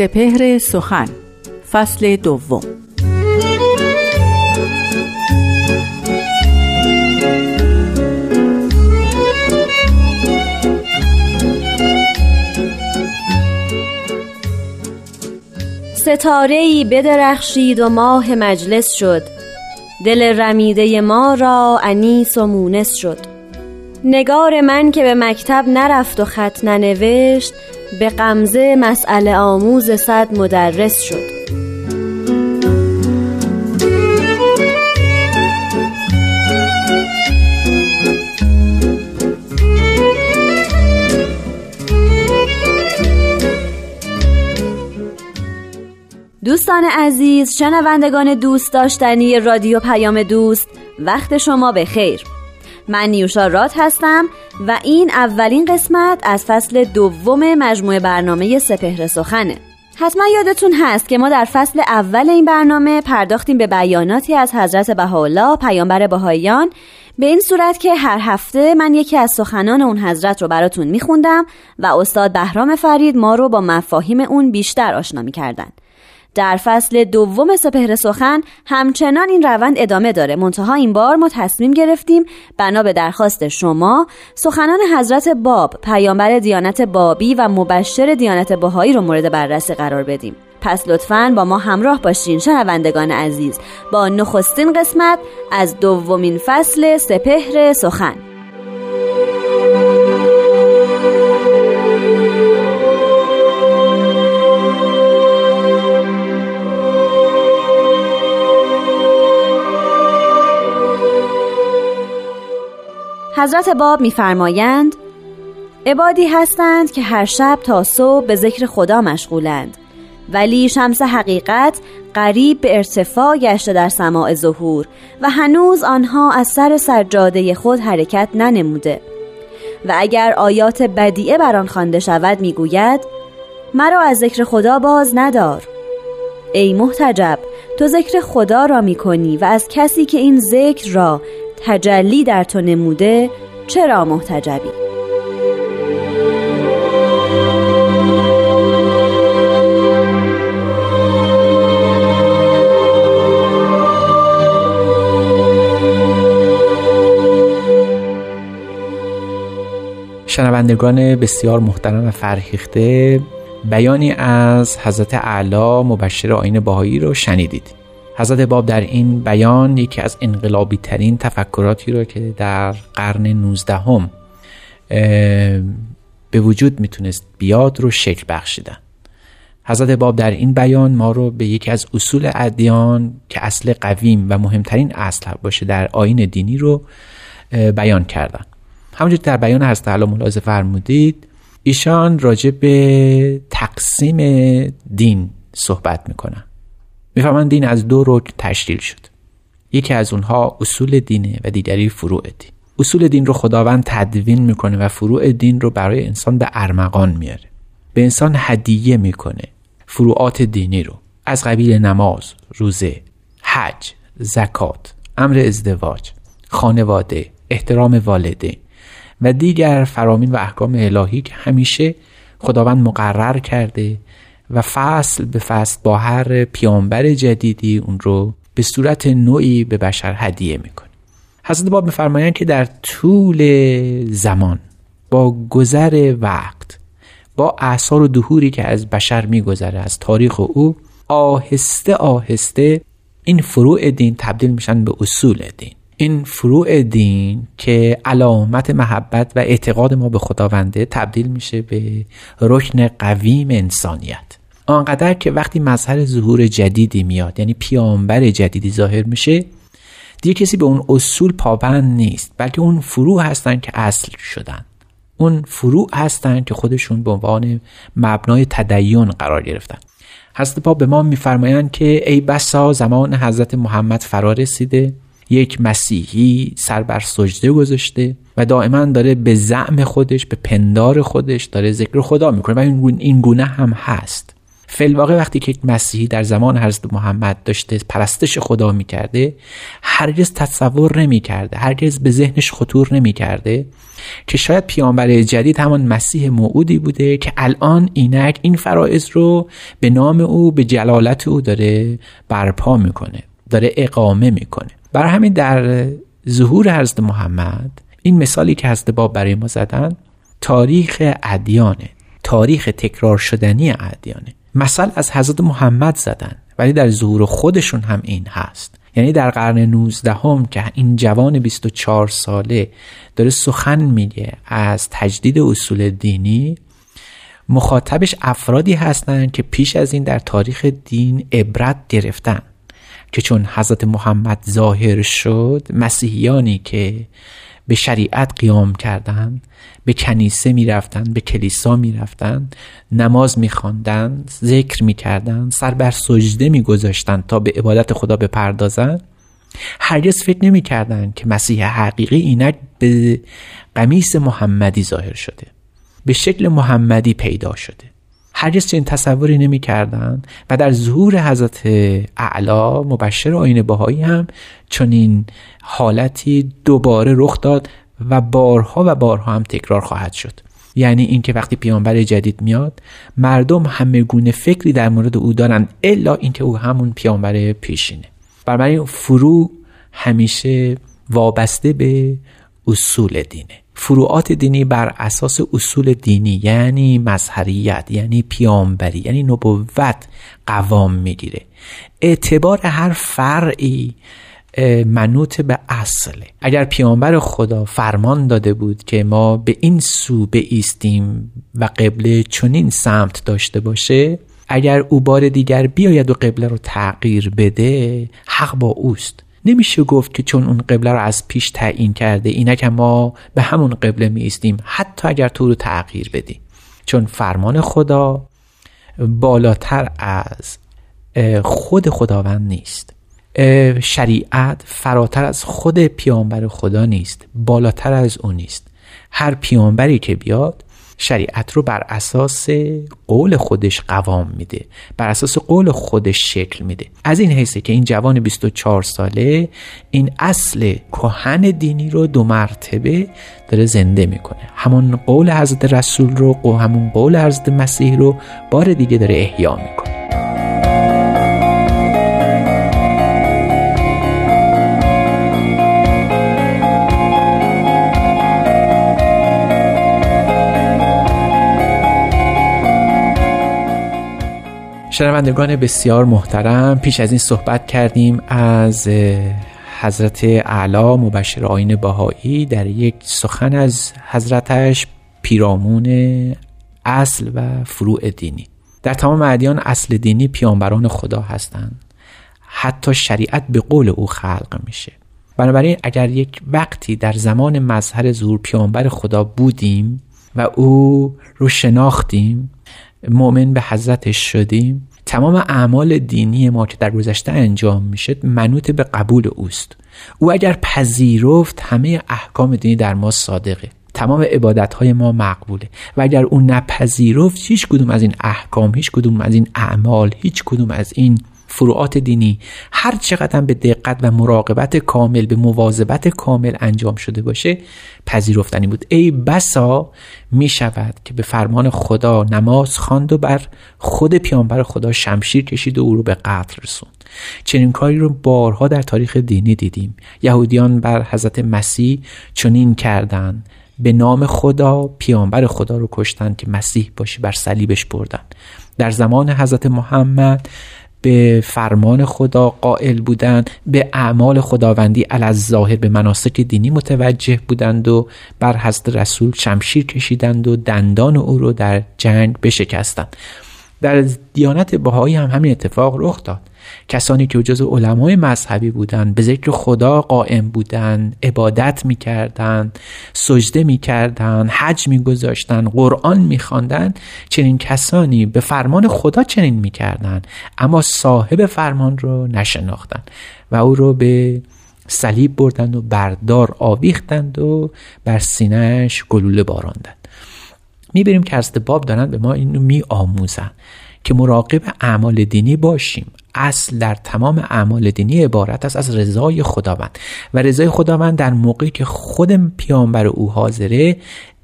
سپهر سخن فصل دوم. ستاره ای بدرخشید و ماه مجلس شد. دل رمیده ما را انیس و مونس شد. نگار من که به مکتب نرفت و خط ننوشت به قمزه مسئله آموز صد مدرس شد. دوستان عزیز شنوندگان دوست داشتنی رادیو پیام دوست وقت شما به خیر. من نیوشا رات هستم و این اولین قسمت از فصل دوم مجموعه برنامه سپهر سخنه. حتما یادتون هست که ما در فصل اول این برنامه پرداختیم به بیاناتی از حضرت بهاءالله پیامبر بهاییان. به این صورت که هر هفته من یکی از سخنان اون حضرت رو براتون میخوندم و استاد بهرام فرید ما رو با مفاهیم اون بیشتر آشنا می‌کردن در فصل دوم سپهر سخن همچنان این روند ادامه داره. منتها این بار ما تصمیم گرفتیم بنا به درخواست شما سخنان حضرت باب پیامبر دیانت بابی و مبشر دیانت بهایی رو مورد بررسی قرار بدیم. پس لطفا با ما همراه باشین شنوندگان عزیز. با نخستین قسمت از دومین فصل سپهر سخن. حضرت باب میفرمایند عبادی هستند که هر شب تا صبح به ذکر خدا مشغولند ولی شمس حقیقت قریب به ارتفاع گشته در سماع ظهور و هنوز آنها از سر سجاده خود حرکت ننموده. و اگر آیات بدیعه بر آن خوانده شود می‌گوید مرا از ذکر خدا باز ندار. ای محتجب تو ذکر خدا را می‌کنی و از کسی که این ذکر را تجلی در تو نموده چرا محتجبی؟ شنوندگان بسیار محترم و فرهیخته بیانی از حضرت اعلی مبشر آین باهایی رو شنیدید. حضرت باب در این بیان یکی از انقلابی ترین تفکراتی رو که در قرن 19 هم به وجود می‌تونست بیاد رو شکل بخشیدن. حضرت باب در این بیان ما رو به یکی از اصول ادیان که اصل قویم و مهمترین اصل باشه در آین دینی رو بیان کردن. همونجور در بیان حضرت علا ملاحظه فرمودید ایشان راجع به تقسیم دین صحبت می‌کنن. می‌فهمن دین از دو رکن تشکیل شد. یکی از اونها اصول دینه و دیگری فروع دین. اصول دین رو خداوند تدوین می‌کنه و فروع دین رو برای انسان به ارمغان میاره. به انسان هدیه می‌کنه فروعات دینی رو. از قبیل نماز، روزه، حج، زکات، امر ازدواج، خانواده، احترام والده و دیگر فرامین و احکام الهی که همیشه خداوند مقرر کرده و فصل به فصل با هر پیامبر جدیدی اون رو به صورت نوعی به بشر هدیه می‌کنه. حضرت باب میفرمایند که در طول زمان با گذر وقت با اعثار و دهوری که از بشر میگذره از تاریخ او آهسته آهسته این فروع دین تبدیل میشن به اصول دین. این فروع دین که علامت محبت و اعتقاد ما به خداونده تبدیل میشه به رکن قویم انسانیت. آنقدر که وقتی مظهر ظهور جدیدی میاد یعنی پیامبر جدیدی ظاهر میشه دیگه کسی به اون اصول پابند نیست بلکه اون فروع هستن که اصل شدن. اون فروع هستن که خودشون به عنوان مبنای تدین قرار گرفتن. حضرت پا به ما میفرمایند که ای بسا زمان حضرت محمد فرا رسیده یک مسیحی سر بر سجده گذاشته و دائما داره به زعم خودش به پندار خودش داره ذکر خدا می‌کنه و این گونه هم هست. فلواقع وقتی که یک مسیحی در زمان حضرت محمد داشته پرستش خدا می‌کرده هرگز تصور نمی‌کرده هرگز به ذهنش خطور نمی‌کرده که شاید پیامبر جدید همان مسیح موعودی بوده که الان اینک این فرائض رو به نام او به جلالت او داره برپا می‌کنه داره اقامه می‌کنه. بر همین در ظهور حضرت محمد این مثالی که حضرت باب برای ما زدن تاریخ ادیانه تاریخ تکرار شدنی ادیانه. مثل از حضرت محمد زدن. ولی در ظهور خودشون هم این هست. یعنی در قرن 19 هم که این جوان 24 ساله داره سخن میگه از تجدید اصول دینی مخاطبش افرادی هستند که پیش از این در تاریخ دین عبرت گرفتن. که چون حضرت محمد ظاهر شد مسیحیانی که به شریعت قیام کردند به کنیسه می‌رفتند به کلیسا می‌رفتند نماز میخواندند ذکر می‌کردند سر بر سجده میگذاشتند تا به عبادت خدا بپردازند. هرگز فکر نمی‌کردند که مسیح حقیقی اینک به قمیس محمدی ظاهر شده به شکل محمدی پیدا شده. هرگز چنین تصوری نمی‌کردند و در ظهور حضرت اعلا مبشر آین بهایی هم چنین حالتی دوباره رخ داد و بارها و بارها هم تکرار خواهد شد. یعنی اینکه وقتی پیامبر جدید میاد مردم همه گونه فکری در مورد او دارند الا اینکه او همون پیامبر پیشینه. بنابراین فرو همیشه وابسته به اصول دینه. فروعات دینی بر اساس اصول دینی یعنی مظهریت یعنی پیامبری یعنی نبوت قوام می‌گیره. اعتبار هر فرعی منوط به اصله اگر پیامبر خدا فرمان داده بود که ما به این سو ایستیم و قبله چنین سمت داشته باشه اگر او بار دیگر بیاید و قبله رو تغییر بده حق با اوست. نمیشه گفت که چون اون قبله رو از پیش تعیین کرده اینک ما به همون قبله می ایستیم حتی اگر تو رو تغییر بدیم چون فرمان خدا بالاتر از خود خداوند نیست. شریعت فراتر از خود پیامبر خدا نیست بالاتر از او نیست. هر پیامبری که بیاد شریعت رو بر اساس قول خودش قوام میده بر اساس قول خودش شکل میده. از این حیثه که این جوان 24 ساله این اصل کهن دینی رو دو مرتبه داره زنده می‌کنه. همون قول حضرت رسول رو همون قول حضرت مسیح رو بار دیگه داره احیا می‌کنه. شنوندگان بسیار محترم پیش از این صحبت کردیم از حضرت اعلا مبشر آین بهایی در یک سخن از حضرتش پیرامون اصل و فروع دینی. در تمام ادیان اصل دینی پیامبران خدا هستند. حتی شریعت به قول او خلق میشه. بنابراین اگر یک وقتی در زمان مظهر زور پیامبر خدا بودیم و او رو شناختیم مؤمن به حضرتش شدیم تمام اعمال دینی ما که در گذشته انجام میشه منوط به قبول اوست. او اگر پذیرفت همه احکام دینی در ما صادقه. تمام عبادت های ما مقبوله. و اگر او نپذیرفت هیچ کدوم از این احکام هیچ کدوم از این اعمال هیچ کدوم از این فروعات دینی هر چقدر به دقت و مراقبت کامل به مواظبت کامل انجام شده باشه پذیرفتنی بود. ای بسا می شود که به فرمان خدا نماز خواند و بر خود پیانبر خدا شمشیر کشید و او رو به قتل رسوند. چنین کاری رو بارها در تاریخ دینی دیدیم. یهودیان بر حضرت مسیح چنین کردند. به نام خدا پیانبر خدا رو کشتن که مسیح باشه بر صلیبش بردن در زمان حضرت محمد به فرمان خدا قائل بودند به اعمال خداوندی از ظاهر به مناسک دینی متوجه بودند و بر حضرت رسول شمشیر کشیدند و دندان او رو در جنگ بشکستند. در دیانت بهایی هم همین اتفاق رخ داد. کسانی که جز علمای مذهبی بودند به ذکر خدا قائم بودند عبادت می‌کردند سجده می‌کردند حج میگذاشتند قرآن میخواندند چنین کسانی به فرمان خدا چنین می‌کردند اما صاحب فرمان رو نشناختند و او رو به صلیب بردند و بردار آویختند و بر سینهش گلوله باراندند. می‌بینیم که از باب دارند به ما اینو می آموزن که مراقب اعمال دینی باشیم. اصل در تمام اعمال دینی عبارت است از رضای خداوند. و رضای خداوند در موقعی که خود پیامبر او حاضره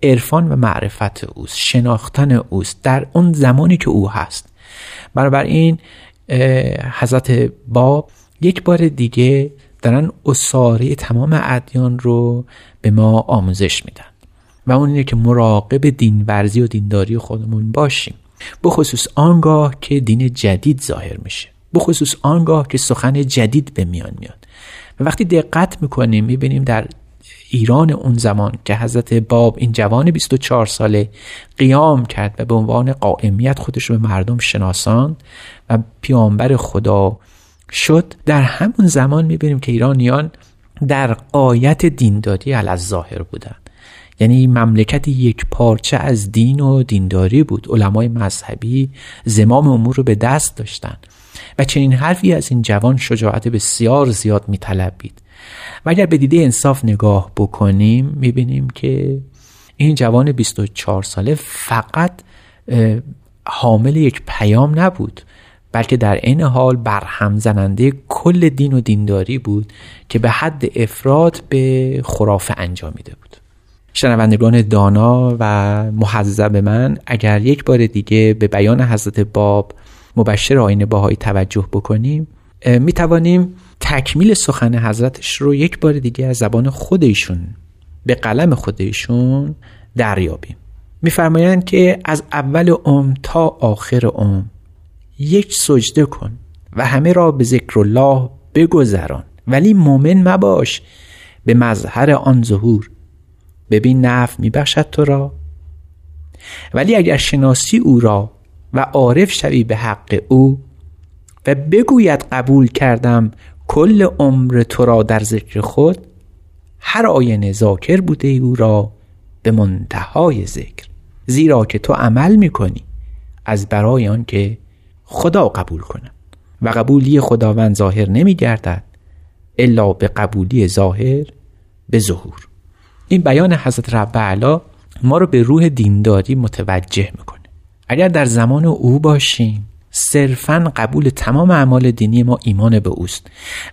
عرفان و معرفت اوست شناختن اوست در اون زمانی که او هست. این حضرت باب یک بار دیگه دارن اصاره تمام ادیان رو به ما آموزش میدن. و اون اینه که مراقب دین ورزی و دینداری خودمون باشیم. بخصوص آنگاه که دین جدید ظاهر میشه. بخصوص آنگاه که سخن جدید به میان میاد. و وقتی دقت می‌کنیم می‌بینیم در ایران اون زمان که حضرت باب این جوان 24 ساله قیام کرد و به عنوان قائمیت خودش رو به مردم شناسان و پیامبر خدا شد در همون زمان می‌بینیم که ایرانیان در قایت دینداری از ظاهر بودند یعنی مملکت یک پارچه از دین و دینداری بود. علمای مذهبی زمام امور رو به دست داشتند و چنین حرفی از این جوان شجاعت بسیار زیاد میطلبید. و اگر به دیده انصاف نگاه بکنیم می‌بینیم که این جوان 24 ساله فقط حامل یک پیام نبود بلکه در این حال برهم زننده کل دین و دینداری بود که به حد افراد به خرافه انجامیده بود. شنوندگان دانا و محذب من اگر یک بار دیگه به بیان حضرت باب مبشر آین باهایی توجه بکنیم می توانیم تکمیل سخن حضرتش رو یک بار دیگه از زبان خودشون به قلم خودشون دریابیم. میفرمایند که از اول عمر تا آخر عمر یک سجده کن و همه را به ذکر الله بگذران. ولی مؤمن مباش به مظهر آن ظهور. ببین نف میبخشد تو را. ولی اگر شناسی او را و عارف شوی به حق او و بگوید قبول کردم کل عمر تو را در ذکر خود هر آینه ذاکر بوده او را به منتهای ذکر. زیرا که تو عمل می‌کنی از برای آن که خدا قبول کنه و قبولی خداوند ظاهر نمی گردد الا به قبولی ظاهر به ظهور. این بیان حضرت رب علا ما رو به روح دینداری متوجه می‌کنه. اگر در زمان او باشیم صرفا قبول تمام اعمال دینی ما ایمان به اوست.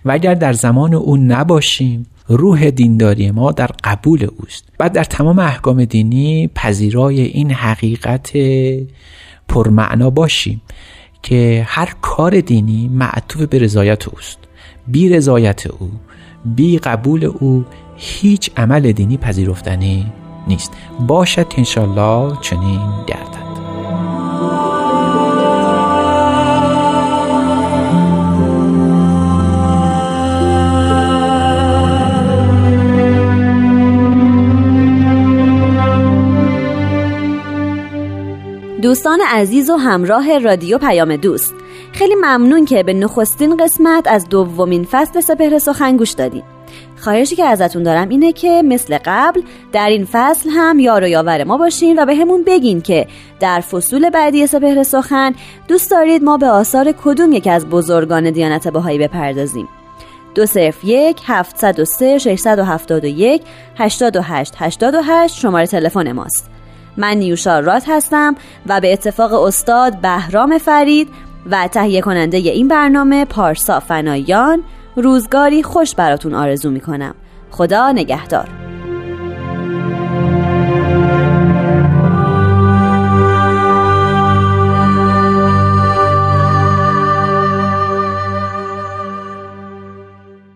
و اگر در زمان او نباشیم روح دینداری ما در قبول اوست. بعد در تمام احکام دینی پذیرای این حقیقت پرمعنا باشیم که هر کار دینی معطوف به رضایت اوست. بی رضایت او بی قبول او هیچ عمل دینی پذیرفتنی نیست. باشد انشالله چنین گردد. دوستان عزیز و همراه رادیو پیام دوست. خیلی ممنون که به نخستین قسمت از دومین فصل سپهر سخن گوش دادین. خواهشی که ازتون دارم اینه که مثل قبل در این فصل هم یار و یاور ما باشین و به همون بگین که در فصول بعدی سپهر سخن دوست دارید ما به آثار کدوم یکی از بزرگان دیانت بهایی بپردازیم. دو صرف یک هفتصد و سه ششصد و هفتاد و یک هشتاد و هشت هشتاد و هشت شماره تلفن ماست. من نیوشا رات هستم و به اتفاق استاد بهرام فرید و تهیه کننده این برنامه پارسا فنایان روزگاری خوش براتون آرزو می‌کنم. خدا نگهدار.